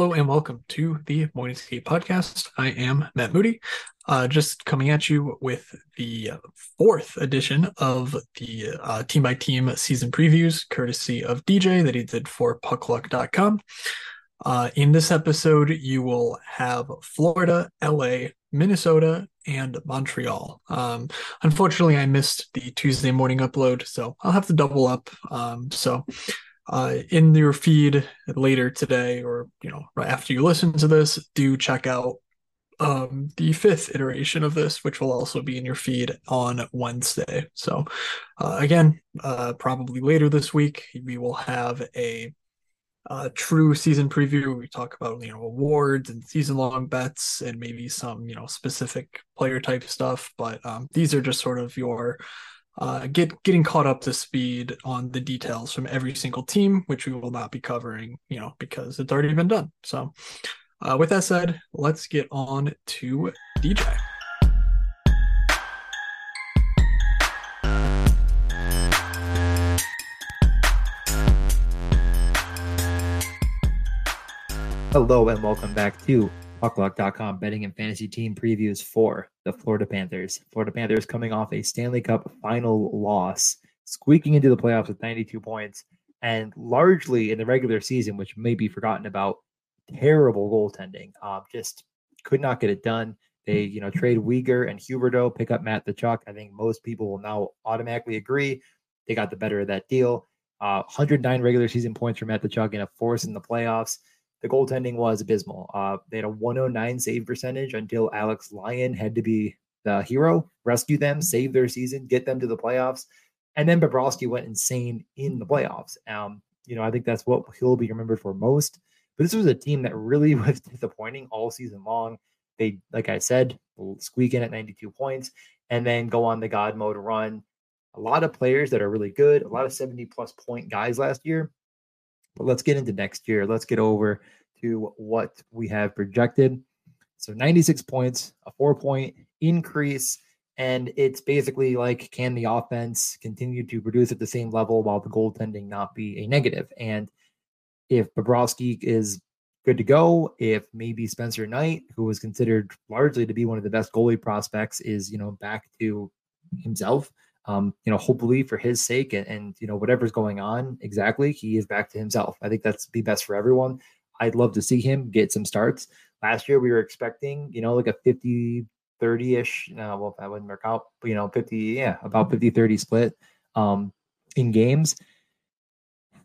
Hello and welcome to the Morning Skate Podcast. I am Matt Moody, uh, just coming at you with the fourth edition of the uh, team by team season previews, courtesy of DJ that he did for puckluck.com. Uh, in this episode, you will have Florida, LA, Minnesota, and Montreal. Um, unfortunately, I missed the Tuesday morning upload, so I'll have to double up. Um, so uh, in your feed later today or you know right after you listen to this do check out um, the fifth iteration of this which will also be in your feed on wednesday. So uh, again uh, probably later this week we will have a, a true season preview we talk about you know awards and season long bets and maybe some you know specific player type stuff. But um, these are just sort of your uh, get getting caught up to speed on the details from every single team, which we will not be covering, you know, because it's already been done. So, uh, with that said, let's get on to DJ. Hello and welcome back to puckluck.com betting and fantasy team previews for the Florida Panthers. Florida Panthers coming off a Stanley Cup final loss, squeaking into the playoffs with 92 points, and largely in the regular season, which may be forgotten about, terrible goaltending. Um, just could not get it done. They, you know, trade Weegar and Huberdeau, pick up Matt Tkachuk. I think most people will now automatically agree they got the better of that deal. Uh, 109 regular season points for Matt Tkachuk and a force in the playoffs the goaltending was abysmal. Uh, they had a 109 save percentage until Alex Lyon had to be the hero, rescue them, save their season, get them to the playoffs. And then Bobrovsky went insane in the playoffs. Um, you know, I think that's what he'll be remembered for most. But this was a team that really was disappointing all season long. They, like I said, squeak in at 92 points and then go on the God mode run. A lot of players that are really good, a lot of 70 plus point guys last year but let's get into next year. Let's get over to what we have projected. So 96 points, a four point increase. And it's basically like, can the offense continue to produce at the same level while the goaltending not be a negative? And if Bobrovsky is good to go, if maybe Spencer Knight, who was considered largely to be one of the best goalie prospects, is you know back to himself, um, you know, hopefully for his sake and, and, you know, whatever's going on exactly, he is back to himself. I think that's be best for everyone. I'd love to see him get some starts. Last year, we were expecting, you know, like a 50 30 ish. No, well, that wouldn't work out, but, you know, 50, yeah, about 50 30 split um, in games.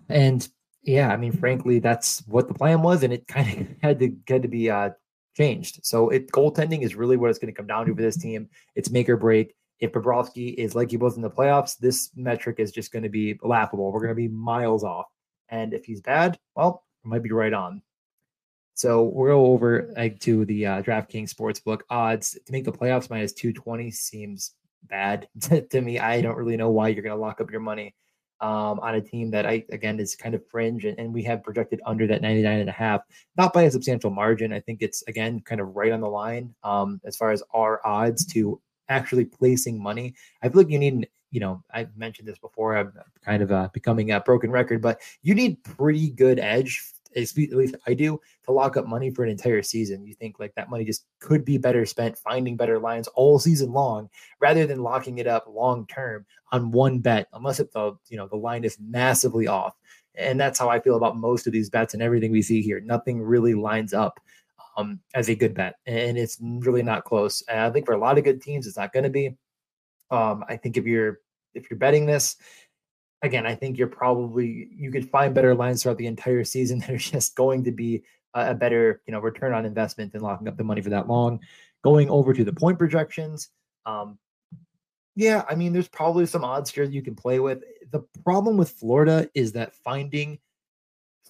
And yeah, I mean, frankly, that's what the plan was, and it kind of had to had to be uh, changed. So it goaltending is really what it's going to come down to for this team. It's make or break if Bobrovsky is like he was in the playoffs, this metric is just going to be laughable. We're going to be miles off. And if he's bad, well, it might be right on. So we're over like, to the uh, DraftKings Sportsbook odds to make the playoffs minus 220 seems bad to me. I don't really know why you're going to lock up your money um, on a team that I, again, is kind of fringe and, and we have projected under that 99 and a half, not by a substantial margin. I think it's, again, kind of right on the line um, as far as our odds to actually placing money. I feel like you need, you know, I've mentioned this before. I'm kind of uh, becoming a broken record, but you need pretty good edge. At least I do to lock up money for an entire season. You think like that money just could be better spent finding better lines all season long rather than locking it up long term on one bet, unless it, the you know the line is massively off. And that's how I feel about most of these bets and everything we see here. Nothing really lines up um, as a good bet, and it's really not close. And I think for a lot of good teams, it's not going to be. Um, I think if you're if you're betting this, again, I think you're probably you could find better lines throughout the entire season that are just going to be a, a better you know return on investment than locking up the money for that long. Going over to the point projections, um, yeah, I mean, there's probably some odds here that you can play with. The problem with Florida is that finding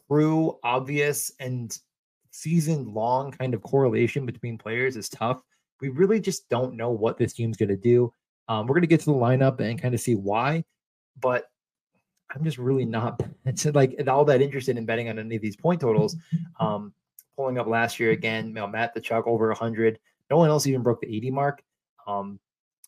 true, obvious, and season long kind of correlation between players is tough. We really just don't know what this team's going to do. Um, we're going to get to the lineup and kind of see why, but I'm just really not it's like all that interested in betting on any of these point totals. Um, pulling up last year again, you know, Matt Tkachuk over 100. No one else even broke the 80 mark, um,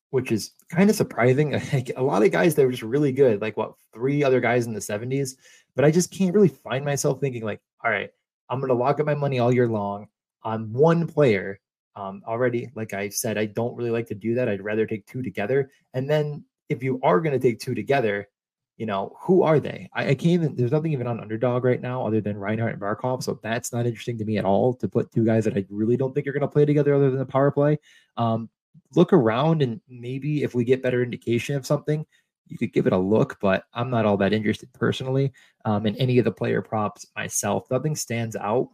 which is kind of surprising. Like a lot of guys that were just really good, like what three other guys in the 70s, but I just can't really find myself thinking like, all right, I'm going to lock up my money all year long on one player. Um, already, like I said, I don't really like to do that. I'd rather take two together. And then if you are going to take two together, you know, who are they? I, I, can't even, there's nothing even on underdog right now other than Reinhart and Barkov. So that's not interesting to me at all to put two guys that I really don't think are going to play together other than the power play. Um, look around and maybe if we get better indication of something, you could give it a look, but I'm not all that interested personally um, in any of the player props myself. Nothing stands out.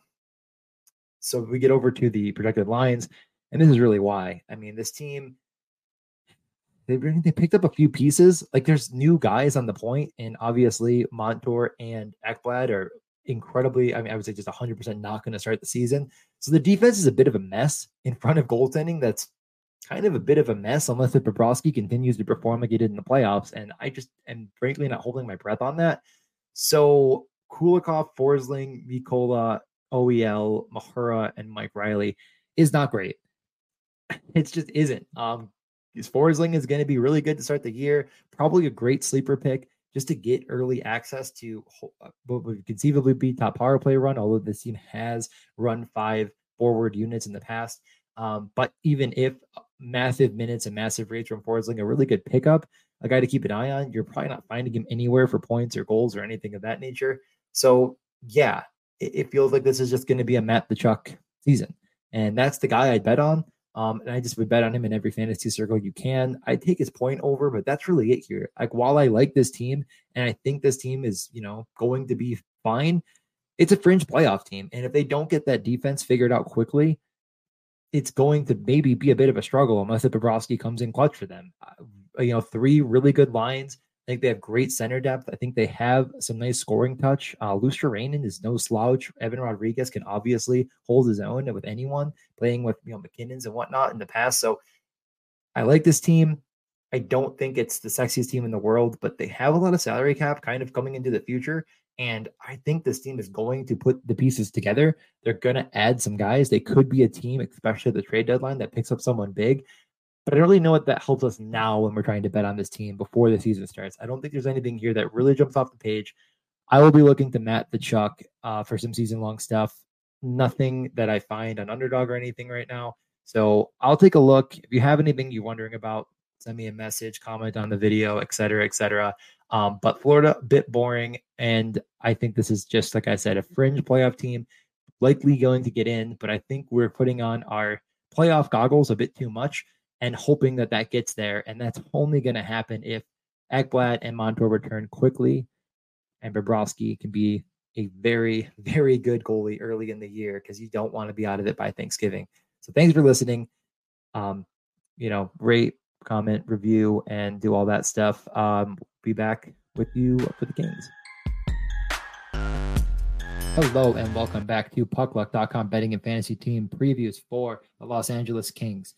So we get over to the projected lines, and this is really why. I mean, this team they they picked up a few pieces. Like there's new guys on the point, and obviously Montour and Ekblad are incredibly. I mean, I would say just 100 percent not going to start the season. So the defense is a bit of a mess in front of goaltending. That's kind of a bit of a mess unless if Bobrovsky continues to perform like he did in the playoffs. And I just am frankly not holding my breath on that. So Kulikov, Forsling, Mikkola, OEL, Mahura, and Mike Reilly is not great. It just isn't. Um, Forsling is going to be really good to start the year. Probably a great sleeper pick just to get early access to uh, what would conceivably be top power play run, although this team has run five forward units in the past. Um, but even if massive minutes and massive rates from Forsling, a really good pickup, a guy to keep an eye on, you're probably not finding him anywhere for points or goals or anything of that nature. So, yeah, it, it feels like this is just going to be a Matt Tkachuk season. And that's the guy I'd bet on. Um, and I just would bet on him in every fantasy circle you can. I take his point over, but that's really it here. Like while I like this team and I think this team is, you know, going to be fine, it's a fringe playoff team. And if they don't get that defense figured out quickly, it's going to maybe be a bit of a struggle unless if Bobrovsky comes in clutch for them. Uh, you know, three really good lines. I think they have great center depth. I think they have some nice scoring touch. Uh, Luostarinen is no slouch. Evan Rodrigues can obviously hold his own with anyone playing with you know MacKinnon's and whatnot in the past. So I like this team. I don't think it's the sexiest team in the world, but they have a lot of salary cap kind of coming into the future. And I think this team is going to put the pieces together. They're going to add some guys. They could be a team, especially the trade deadline, that picks up someone big. But I don't really know what that helps us now when we're trying to bet on this team before the season starts. I don't think there's anything here that really jumps off the page. I will be looking to Matt Tkachuk uh, for some season long stuff. Nothing that I find on underdog or anything right now. So I'll take a look. If you have anything you're wondering about, send me a message, comment on the video, et cetera, et cetera. Um, but Florida, a bit boring. And I think this is just, like I said, a fringe playoff team, likely going to get in. But I think we're putting on our playoff goggles a bit too much and hoping that that gets there. And that's only going to happen if Ekblad and Montour return quickly and Bobrovsky can be a very, very good goalie early in the year because you don't want to be out of it by Thanksgiving. So thanks for listening. Um, you know, rate, comment, review, and do all that stuff. Um, be back with you for the Kings. Hello and welcome back to puckluck.com betting and fantasy team previews for the Los Angeles Kings.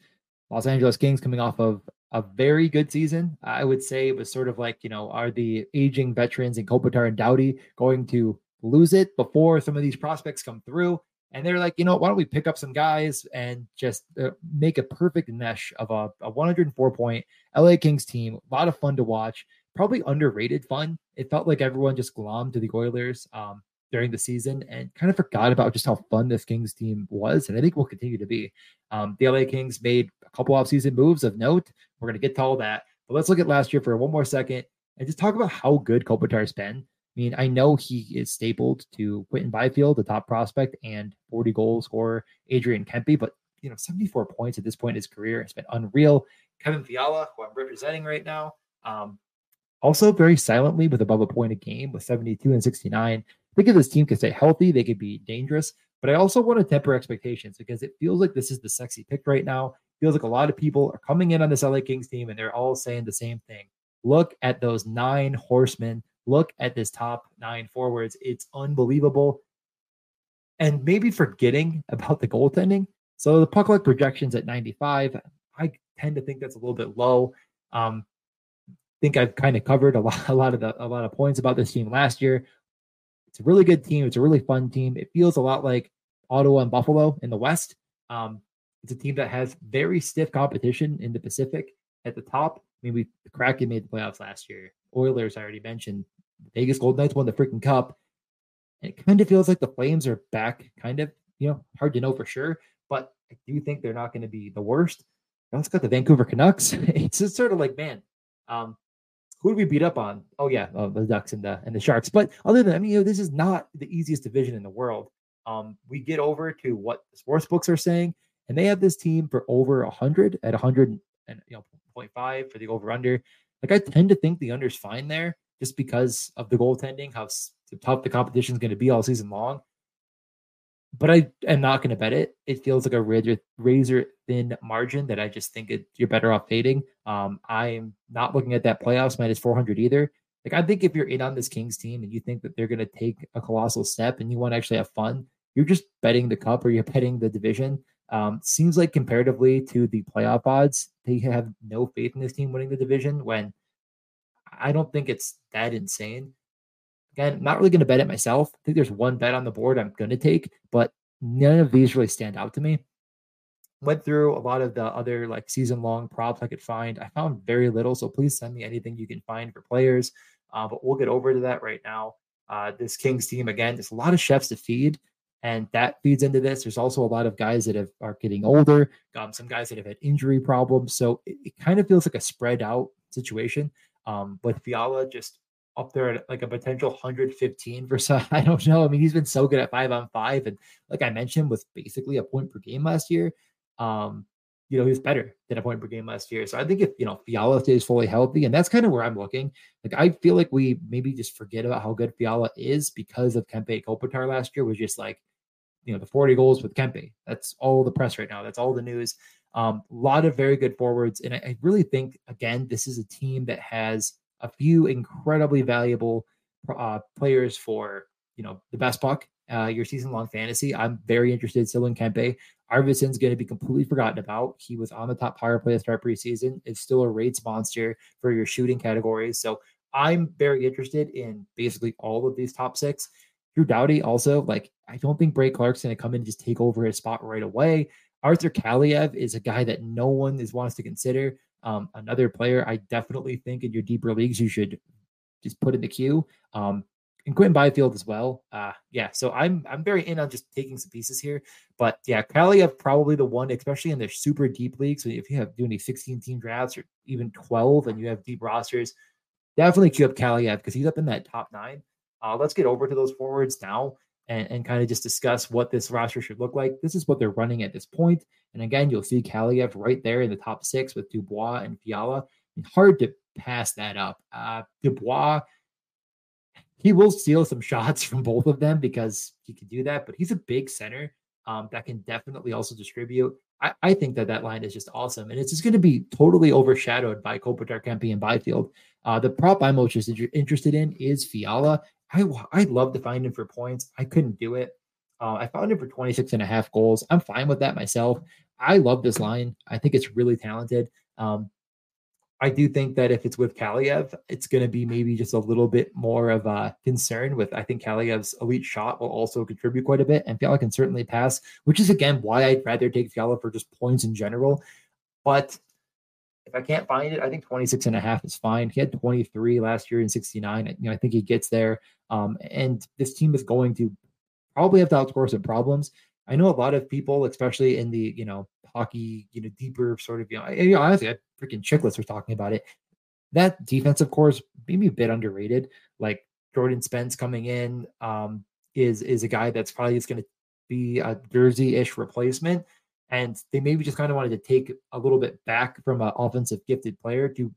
Los Angeles Kings coming off of a very good season. I would say it was sort of like, you know, are the aging veterans in Kopitar and Doughty going to lose it before some of these prospects come through? And they're like, you know, why don't we pick up some guys and just uh, make a perfect mesh of a, a 104 point LA Kings team? A lot of fun to watch probably underrated fun. It felt like everyone just glommed to the Oilers um, during the season and kind of forgot about just how fun this Kings team was. And I think will continue to be. Um, the LA Kings made a couple offseason moves of note. We're going to get to all that. But let's look at last year for one more second and just talk about how good Kopitar's been. I mean, I know he is stapled to Quinton Byfield, the top prospect, and 40 goal scorer Adrian Kempe, but you know, 74 points at this point in his career has been unreal. Kevin Fiala, who I'm representing right now, um, also, very silently with above a point a game with 72 and 69. Think if this team can stay healthy, they could be dangerous. But I also want to temper expectations because it feels like this is the sexy pick right now. It feels like a lot of people are coming in on this LA Kings team and they're all saying the same thing. Look at those nine horsemen. Look at this top nine forwards. It's unbelievable. And maybe forgetting about the goaltending. So the puck luck projections at 95. I tend to think that's a little bit low. Um, think I've kind of covered a lot, a lot of the, a lot of points about this team last year. It's a really good team. It's a really fun team. It feels a lot like Ottawa and Buffalo in the West. Um, it's a team that has very stiff competition in the Pacific at the top. I mean, we the Kraken made the playoffs last year. Oilers, I already mentioned. Vegas Golden Knights won the freaking cup. it kind of feels like the Flames are back, kind of, you know, hard to know for sure, but I do think they're not going to be the worst. You also got the Vancouver Canucks. it's just sort of like, man, um, who did we beat up on? Oh yeah, oh, the Ducks and the and the Sharks. But other than I mean, you know, this is not the easiest division in the world. Um, we get over to what the sports books are saying, and they have this team for over 100 at 100 and you know 0.5 for the over under. Like I tend to think the under's fine there just because of the goaltending, how tough the competition is going to be all season long. But I am not going to bet it. It feels like a razor, razor thin margin that I just think it, you're better off fading. Um, I'm not looking at that playoffs minus 400 either. Like I think if you're in on this Kings team and you think that they're going to take a colossal step and you want to actually have fun, you're just betting the cup or you're betting the division. Um, seems like comparatively to the playoff odds, they have no faith in this team winning the division when I don't think it's that insane. Again, not really going to bet it myself. I think there's one bet on the board I'm going to take, but none of these really stand out to me. Went through a lot of the other like season long props I could find. I found very little, so please send me anything you can find for players. Uh, but we'll get over to that right now. Uh, this Kings team again, there's a lot of chefs to feed and that feeds into this. There's also a lot of guys that have, are getting older, um, some guys that have had injury problems. So it, it, kind of feels like a spread out situation. Um, with Fiala just up there at like a potential 115 for some, I don't know. I mean, he's been so good at five on five, and like I mentioned, with basically a point per game last year. Um, you know, he was better than a point per game last year. So I think if you know Fiala stays fully healthy, and that's kind of where I'm looking. Like I feel like we maybe just forget about how good Fiala is because of Kempe Kopitar last year was just like you know the 40 goals with Kempe. That's all the press right now. That's all the news. Um, a lot of very good forwards, and I, I really think again this is a team that has a few incredibly valuable uh, players for you know the best puck. Uh, your season long fantasy. I'm very interested still in Kempe. Arvidsson's going to be completely forgotten about. He was on the top power play to start preseason. It's still a rates monster for your shooting categories. So I'm very interested in basically all of these top six. Drew Doughty also, like, I don't think Brandt Clarke's going to come in and just take over his spot right away. Arthur Kaliyev is a guy that no one is wants to consider. Um, another player I definitely think in your deeper leagues you should just put in the queue. Um, and Quinton Byfield as well. Uh, yeah, so I'm I'm very in on just taking some pieces here. But yeah, Kaliyev probably the one, especially in their super deep leagues. So if you have doing these 16 team drafts or even 12 and you have deep rosters, definitely queue up Kaliyev because he's up in that top nine. Uh, let's get over to those forwards now and, and kind of just discuss what this roster should look like. This is what they're running at this point. And again, you'll see Kaliyev right there in the top six with Dubois and Fiala. hard to pass that up. Uh, Dubois, he will steal some shots from both of them because he can do that, but he's a big center um, that can definitely also distribute. I, I, think that that line is just awesome, and it's just going to be totally overshadowed by Kopitar, Kempe, and Byfield. Uh, the prop I'm most interested in is Fiala. I I'd love to find him for points. I couldn't do it. Uh, I found him for 26 and a half goals. I'm fine with that myself. I love this line. I think it's really talented. Um, I do think that if it's with Kaliyev, it's going to be maybe just a little bit more of a concern with, I think Kaliyev's elite shot will also contribute quite a bit. And Fiala can certainly pass, which is again why I'd rather take Fiala for just points in general. But I can't find it, I think 26 and a half is fine. He had 23 last year in 69. You know, I think he gets there. Um, and this team is going to probably have to outscore some problems. I know a lot of people, especially in the, you know, hockey, you know, deeper sort of, you know, you know honestly, I freaking Chicklets was talking about it. That defensive course maybe a bit underrated. Like Jordan Spence coming in um, is is a guy that's probably just going to be a Durzi-ish replacement. And they maybe just kind of wanted to take a little bit back from an offensive gifted player to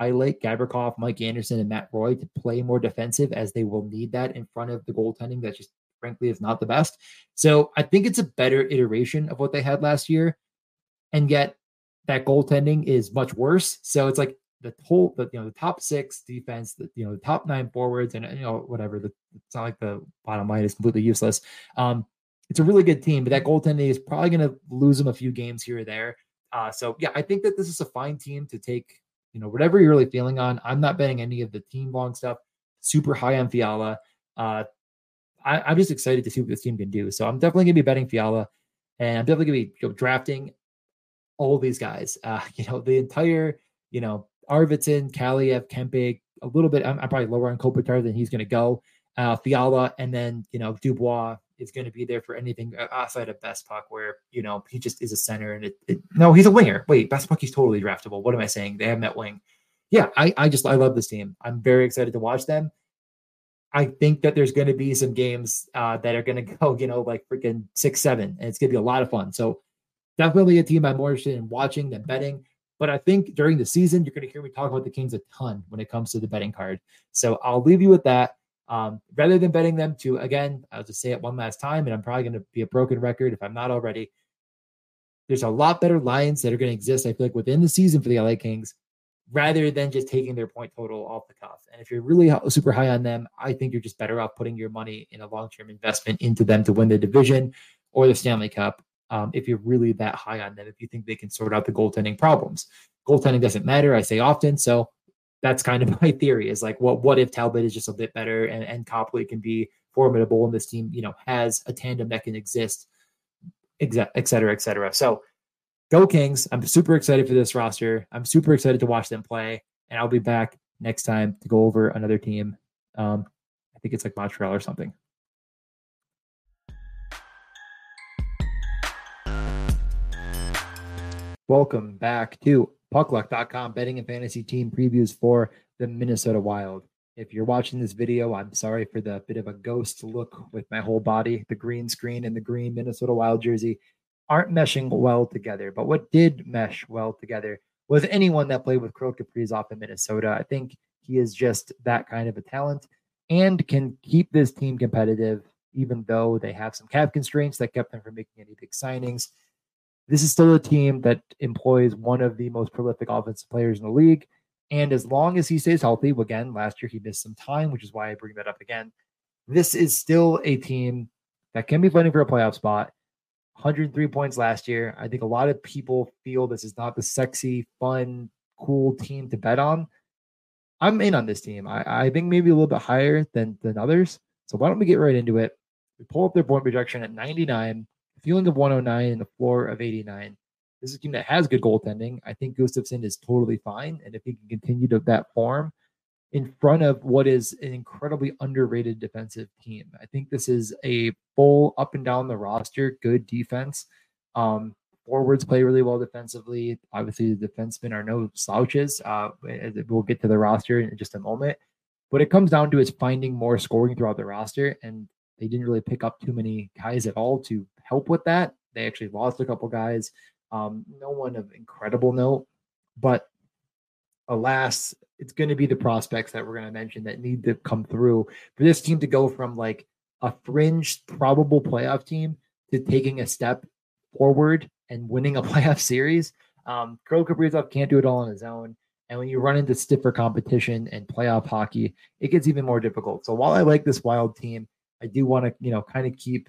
highlight Gavrikov, Mike Anderson, and Matt Roy to play more defensive as they will need that in front of the goaltending that just frankly is not the best. So I think it's a better iteration of what they had last year. And yet that goaltending is much worse. So it's like the whole, the, you know, the top six defense, the, you know, the top nine forwards and, you know, whatever, the, it's not like the bottom line is completely useless. Um, it's a really good team, but that goaltending is probably going to lose them a few games here or there. Uh, so yeah, I think that this is a fine team to take. You know, whatever you're really feeling on. I'm not betting any of the team long stuff. Super high on Fiala. Uh, I, am just excited to see what this team can do. So I'm definitely going to be betting Fiala, and I'm definitely going to be you know, drafting all these guys. Uh, you know, the entire, you know, Arvidsson, Kaliyev, Kempe, a little bit. I'm, I'm probably lower on Kopitar than he's going to go. uh, Fiala, and then you know Dubois is going to be there for anything outside of Best Puck, where you know he just is a center and it, it no, he's a winger. Wait, Best Puck, he's totally draftable. What am I saying? They have met wing. Yeah, I, I just I love this team. I'm very excited to watch them. I think that there's going to be some games uh, that are going to go, you know, like freaking six, seven, and it's going to be a lot of fun. So definitely a team I'm more interested in watching than betting. But I think during the season, you're going to hear me talk about the Kings a ton when it comes to the betting card. So I'll leave you with that. Um, rather than betting them to, again, I'll just say it one last time, and I'm probably going to be a broken record if I'm not already. There's a lot better lines that are going to exist, I feel like, within the season for the LA Kings rather than just taking their point total off the cuff. And if you're really super high on them, I think you're just better off putting your money in a long term investment into them to win the division or the Stanley Cup. Um, if you're really that high on them, if you think they can sort out the goaltending problems, goaltending doesn't matter. I say often, so that's kind of my theory. Is like, what what if Talbot is just a bit better and and Copley can be formidable, and this team, you know, has a tandem that can exist, et cetera, et cetera. So go Kings. I'm super excited for this roster. I'm super excited to watch them play. And I'll be back next time to go over another team. Um, I think it's like Montreal or something. Welcome back to puckluck.com betting and fantasy team previews for the Minnesota Wild. If you're watching this video, I'm sorry for the bit of a ghost look with my whole body, the green screen and the green Minnesota Wild jersey aren't meshing well together. But what did mesh well together was anyone that played with Kirill Kaprizov in Minnesota. I think he is just that kind of a talent and can keep this team competitive, even though they have some cap constraints that kept them from making any big signings. This is still a team that employs one of the most prolific offensive players in the league. And as long as he stays healthy, again, last year he missed some time, which is why I bring that up again. This is still a team that can be fighting for a playoff spot 103 points last year. I think a lot of people feel this is not the sexy, fun, cool team to bet on. I'm in on this team. I, I think maybe a little bit higher than than others. So why don't we get right into it? We pull up their point projection at 99, feeling of 109, and the floor of 89. This is a team that has good goaltending. I think Gustavsson is totally fine, and if he can continue to that form, in front of what is an incredibly underrated defensive team. I think this is a full up and down the roster, good defense. Um, forwards play really well defensively. Obviously, the defensemen are no slouches. Uh, we'll get to the roster in just a moment. But it comes down to is finding more scoring throughout the roster, and they didn't really pick up too many guys at all to help with that. They actually lost a couple guys. Um, no one of incredible note, but alas, it's going to be the prospects that we're going to mention that need to come through for this team to go from like a fringe probable playoff team to taking a step forward and winning a playoff series. Um, Kirill Kaprizov can't do it all on his own. And when you run into stiffer competition and playoff hockey, it gets even more difficult. So while I like this wild team, I do want to, you know, kind of keep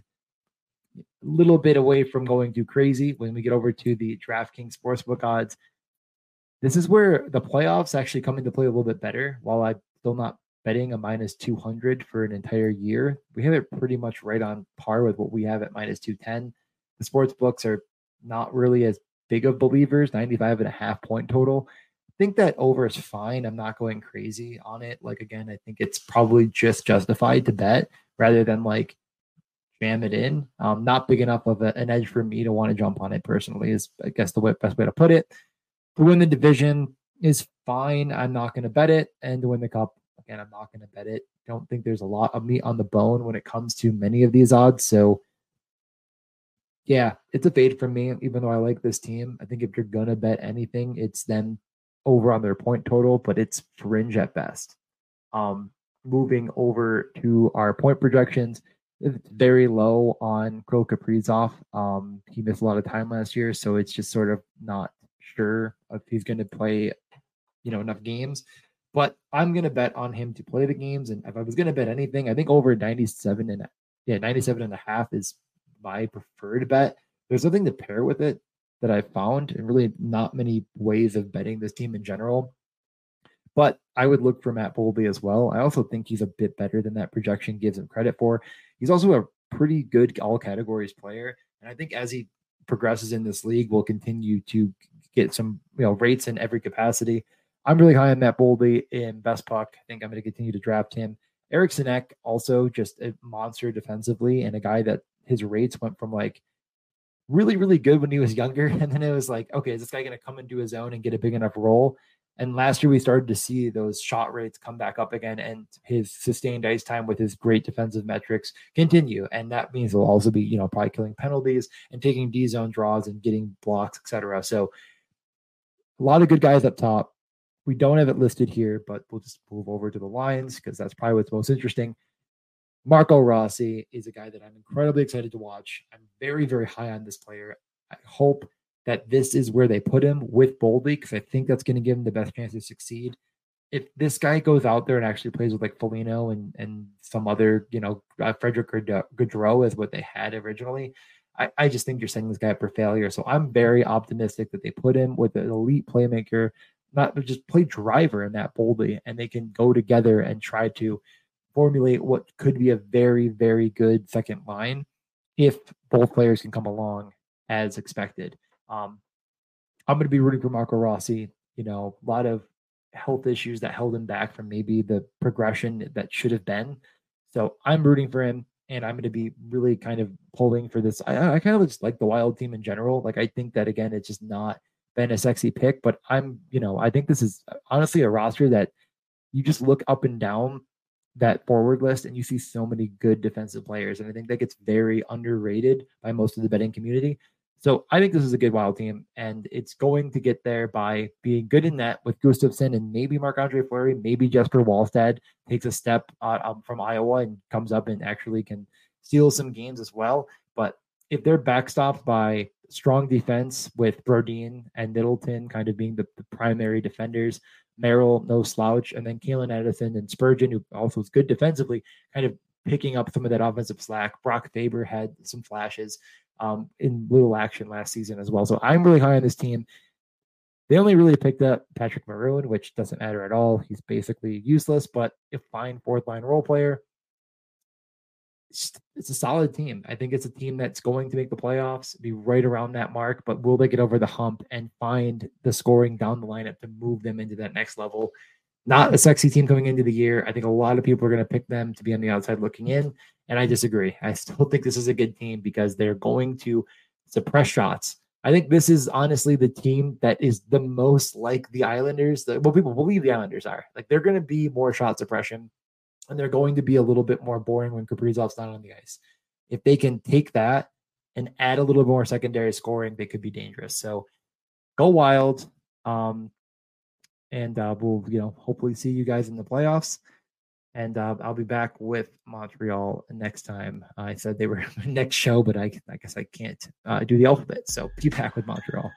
little bit away from going too crazy when we get over to the DraftKings Sportsbook odds. This is where the playoffs actually come into play a little bit better. While I'm still not betting a minus 200 for an entire year, we have it pretty much right on par with what we have at minus 210. The sports books are not really as big of believers, 95 and a half point total. I think that over is fine. I'm not going crazy on it. Like, again, I think it's probably just justified to bet rather than like jam it in. Um, not big enough of a, an edge for me to want to jump on it personally, is I guess the best way to put it to win the division is fine. I'm not going to bet it. And to win the cup, again, I'm not going to bet it. Don't think there's a lot of meat on the bone when it comes to many of these odds. So, yeah, it's a fade for me, even though I like this team. I think if you're going to bet anything, it's them over on their point total, but it's fringe at best. Um, moving over to our point projections, very low on Kirill Kaprizov. Um, he missed a lot of time last year, so it's just sort of not sure if he's going to play, you know, enough games. But I'm going to bet on him to play the games. And if I was going to bet anything, I think over 97 and yeah, 97 and a half is my preferred bet. There's nothing to pair with it that I found, and really not many ways of betting this team in general. But I would look for Matt Boldy as well. I also think he's a bit better than that projection gives him credit for. He's also a pretty good all categories player. And I think as he progresses in this league, we'll continue to get some you know rates in every capacity. I'm really high on Matt Boldy in best puck. I think I'm going to continue to draft him. Eriksson Ek also just a monster defensively and a guy that his rates went from like really, really good when he was younger. And then it was like, okay, is this guy going to come into his own and get a big enough role? And last year we started to see those shot rates come back up again and his sustained ice time with his great defensive metrics continue. And that means he'll also be, you know, probably killing penalties and taking D zone draws and getting blocks, etc. So a lot of good guys up top. We don't have it listed here, but we'll just move over to the lines because that's probably what's most interesting. Marco Rossi is a guy that I'm incredibly excited to watch. I'm very, very high on this player. I hope that this is where they put him with Boldy because I think that's going to give him the best chance to succeed. If this guy goes out there and actually plays with like Foligno and and some other, you know, uh, Frederick Gaudreau is what they had originally, I, I just think you're setting this guy up for failure. So I'm very optimistic that they put him with an elite playmaker, not just play driver in that Boldy, and they can go together and try to formulate what could be a very, very good second line if both players can come along as expected. Um, I'm going to be rooting for Marco Rossi. You know, a lot of health issues that held him back from maybe the progression that should have been. So I'm rooting for him, and I'm going to be really kind of pulling for this. I, I kind of just like the Wild team in general. Like I think that again, it's just not been a sexy pick, but I'm, you know, I think this is honestly a roster that you just look up and down that forward list and you see so many good defensive players. And I think that gets very underrated by most of the betting community. So I think this is a good wild team, and it's going to get there by being good in net with Gustavsson and maybe Marc Andre Fleury, maybe Jesper Wallstedt takes a step uh, from Iowa and comes up and actually can steal some games as well. But if they're backstopped by strong defense with Brodin and Middleton kind of being the, the primary defenders, Merrill, no slouch, and then Calen Addison and Spurgeon, who also is good defensively, kind of picking up some of that offensive slack. Brock Faber had some flashes um, in little action last season as well. So I'm really high on this team. They only really picked up Patrick Maroon, which doesn't matter at all. He's basically useless, but a fine fourth line role player. It's, a solid team. I think it's a team that's going to make the playoffs, be right around that mark, but will they get over the hump and find the scoring down the lineup to move them into that next level? Not a sexy team coming into the year. I think a lot of people are going to pick them to be on the outside looking in. And I disagree. I still think this is a good team because they're going to suppress shots. I think this is honestly the team that is the most like the Islanders. The, well, people believe the Islanders are. Like they're going to be more shot suppression and they're going to be a little bit more boring when Kaprizov's not on the ice. If they can take that and add a little more secondary scoring, they could be dangerous. So go wild. Um, and uh, we'll, you know, hopefully see you guys in the playoffs. And uh, I'll be back with Montreal next time. I said they were next show, but I, I guess I can't uh, do the alphabet. So be back with Montreal.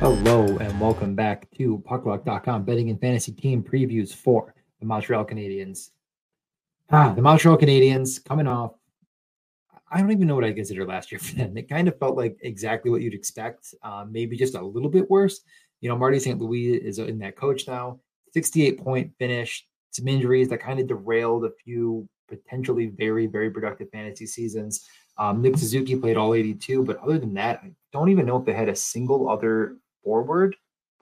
Hello and welcome back to puckluck.com betting and fantasy team previews for the Montreal Canadiens. Ah, the Montreal Canadiens coming off. I don't even know what I consider last year for them. It kind of felt like exactly what you'd expect, uh, maybe just a little bit worse. You know, Marty St. Louis is in that coach now. 68 point finish, some injuries that kind of derailed a few potentially very, very productive fantasy seasons. Um, Nick Suzuki played all 82, but other than that, I don't even know if they had a single other forward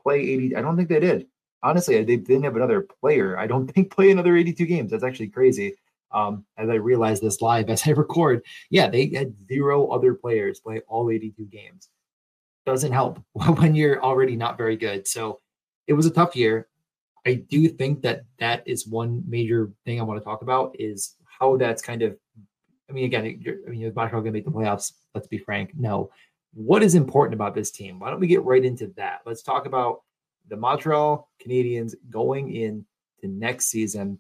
play 80. I don't think they did. Honestly, they didn't have another player. I don't think play another 82 games. That's actually crazy. Um, as I realize this live as I record, yeah, they had zero other players play all 82 games. Doesn't help when you're already not very good. So it was a tough year. I do think that that is one major thing I want to talk about is how that's kind of. I mean, again, you're, I mean, is Montreal going to make the playoffs? Let's be frank. No. What is important about this team? Why don't we get right into that? Let's talk about the Montreal Canadiens going in to next season.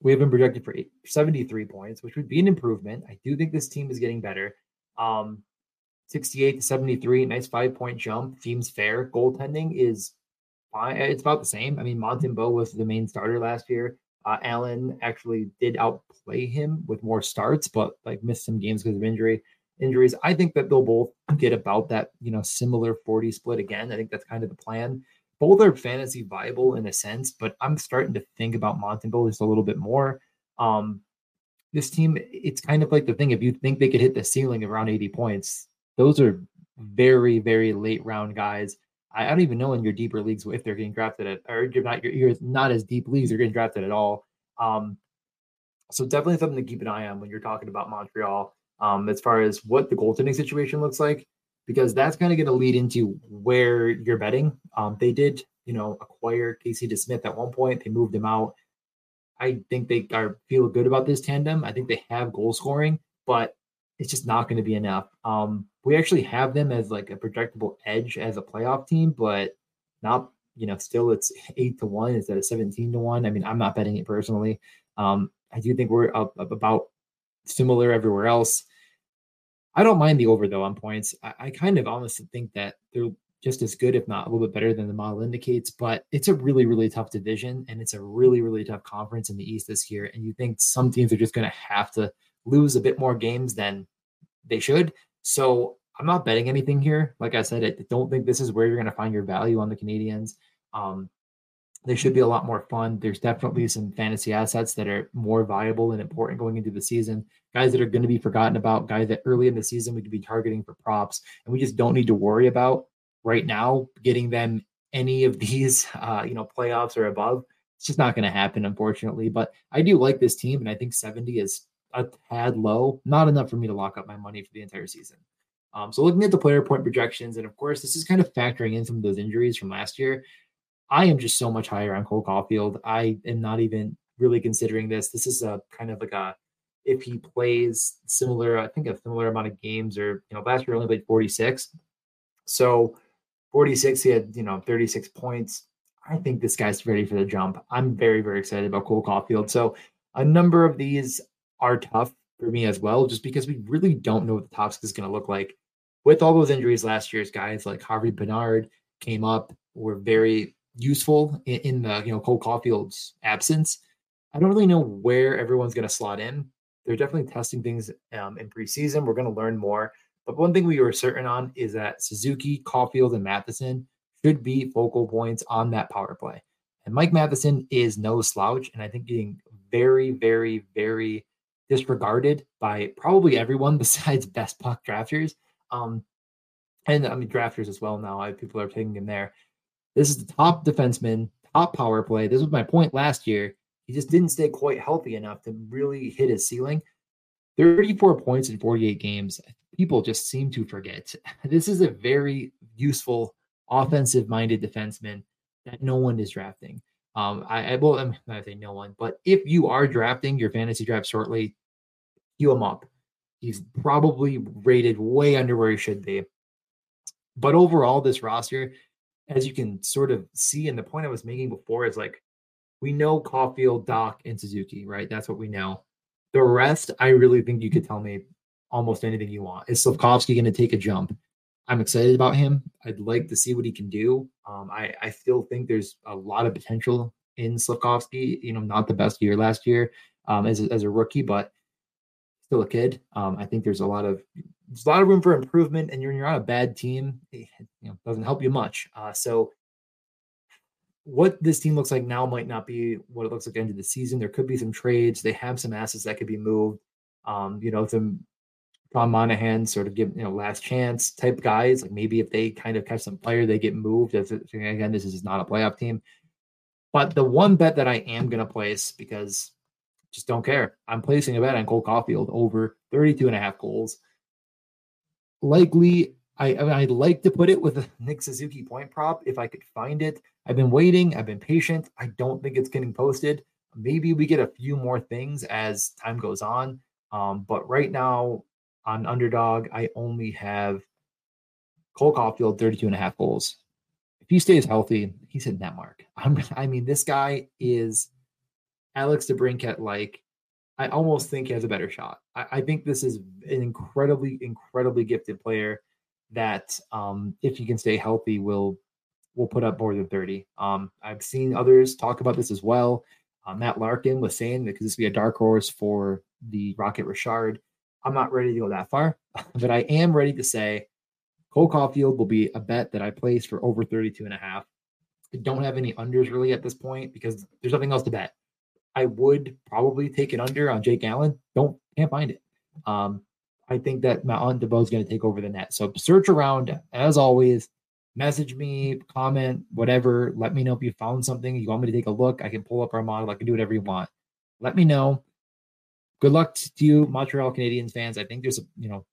We have been projected for 73 points, which would be an improvement. I do think this team is getting better. Um, 68 to 73, nice five point jump. Seems fair. Goaltending is fine. It's about the same. I mean, Montembeault was the main starter last year. Uh, Allen actually did outplay him with more starts, but like missed some games because of injury injuries. I think that they'll both get about that, you know, similar 40 split again. I think that's kind of the plan. Both are fantasy viable in a sense, but I'm starting to think about Montembeault just a little bit more. Um, this team, it's kind of like the thing. If you think they could hit the ceiling around 80 points, those are very, very late round guys I, don't even know in your deeper leagues if they're getting drafted at, or you're not, you're, you're not as deep leagues, they're getting drafted at all. Um, so definitely something to keep an eye on when you're talking about Montreal um, as far as what the goaltending situation looks like, because that's kind of going to lead into where you're betting. Um, they did, you know, acquire Casey DeSmith at one point. They moved him out. I think they are feel good about this tandem. I think they have goal scoring, but it's just not going to be enough. Um, we actually have them as like a projectable edge as a playoff team, but not, you know, still it's eight to one instead of 17 to one. I mean, I'm not betting it personally. Um, I do think we're up, up about similar everywhere else. I don't mind the over though on points. I, I kind of honestly think that they're just as good, if not a little bit better than the model indicates. But it's a really, really tough division, and it's a really, really tough conference in the East this year. And you think some teams are just going to have to lose a bit more games than they should. So I'm not betting anything here. Like I said, I don't think this is where you're going to find your value on the Canadiens. Um, they should be a lot more fun. There's definitely some fantasy assets that are more viable and important going into the season. Guys that are going to be forgotten about, guys that early in the season we could be targeting for props, and we just don't need to worry about right now getting them any of these, uh, you know, playoffs or above. It's just not going to happen, unfortunately. But I do like this team, and I think 70 is a tad low, not enough for me to lock up my money for the entire season. Um, so looking at the player point projections, and of course, this is kind of factoring in some of those injuries from last year. I am just so much higher on Cole Caufield. I am not even really considering this. This is a kind of like a if he plays similar, I think a similar amount of games, or you know, last year only played 46. So 46, he had, you know, 36 points. I think this guy's ready for the jump. I'm very, very excited about Cole Caufield. So a number of these are tough for me as well, just because we really don't know what the top is going to look like. With all those injuries last year's guys like Harvey-Pinard came up, were very useful in, in the you know Cole Caufield's absence. I don't really know where everyone's going to slot in. They're definitely testing things um, in preseason. We're going to learn more. But one thing we were certain on is that Suzuki, Caulfield, and Matheson should be focal points on that power play. And Mike Matheson is no slouch, and I think getting very, very, very disregarded by probably everyone besides best puck drafters. Um, and I mean drafters as well now. I, people are taking him there. This is the top defenseman, top power play. This was my point last year. He just didn't stay quite healthy enough to really hit his ceiling. 34 points in 48 games. People just seem to forget. This is a very useful offensive minded defenseman that no one is drafting. Um, I, I will, I'm not say no one, but if you are drafting your fantasy draft shortly, heal him up. He's probably rated way under where he should be. But overall, this roster as you can sort of see, and the point I was making before is like we know Caufield, Dach, and Suzuki, right? That's what we know. The rest, I really think you could tell me almost anything you want. Is Slafkovsky going to take a jump? I'm excited about him. I'd like to see what he can do. Um, I, I still think there's a lot of potential in Slafkovsky. You know, not the best year last year um, as, a, as a rookie, but still a kid. Um, I think there's a lot of there's a lot of room for improvement, and you're you're on a bad team. It, you know, doesn't help you much. Uh, so what this team looks like now might not be what it looks like end of the season. There could be some trades. They have some assets that could be moved. Um, you know, some Tom Monahan sort of give you know last chance type guys. Like maybe if they kind of catch some player, they get moved. As again, this is not a playoff team. But the one bet that I am going to place because just don't care. I'm placing a bet on Cole Caufield over 32 and a half goals. Likely, I, I would like to put it with a Nick Suzuki point prop if I could find it. I've been waiting. I've been patient. I don't think it's getting posted. Maybe we get a few more things as time goes on. Um, but right now on underdog, I only have Cole Caufield 32 and a half goals. If he stays healthy, he's hitting that mark. I'm, I mean, this guy is Alex DeBrincat like, I almost think he has a better shot. I, I, think this is an incredibly, incredibly gifted player that, um, if he can stay healthy, will will put up more than 30. Um, I've seen others talk about this as well. Uh, Matt Larkin was saying that this be a dark horse for the Rocket Richard. I'm not ready to go that far, but I am ready to say Cole Caufield will be a bet that I place for over 32 and a half. I don't have any unders really at this point because there's nothing else to bet. I would probably take it under on Jake Allen. Don't can't find it. Um, I think that Montembeault is going to take over the net. So search around as always. message me, comment, whatever. Let me know if you found something. You want me to take a look. I can pull up our model. I can do whatever you want. Let me know. Good luck to you, Montreal Canadiens fans. I think there's a you know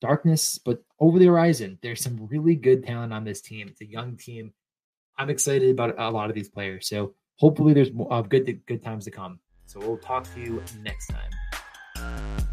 darkness, but over the horizon, there's some really good talent on this team. It's a young team. I'm excited about a lot of these players. So hopefully there's uh, good good times to come. So we'll talk to you next time.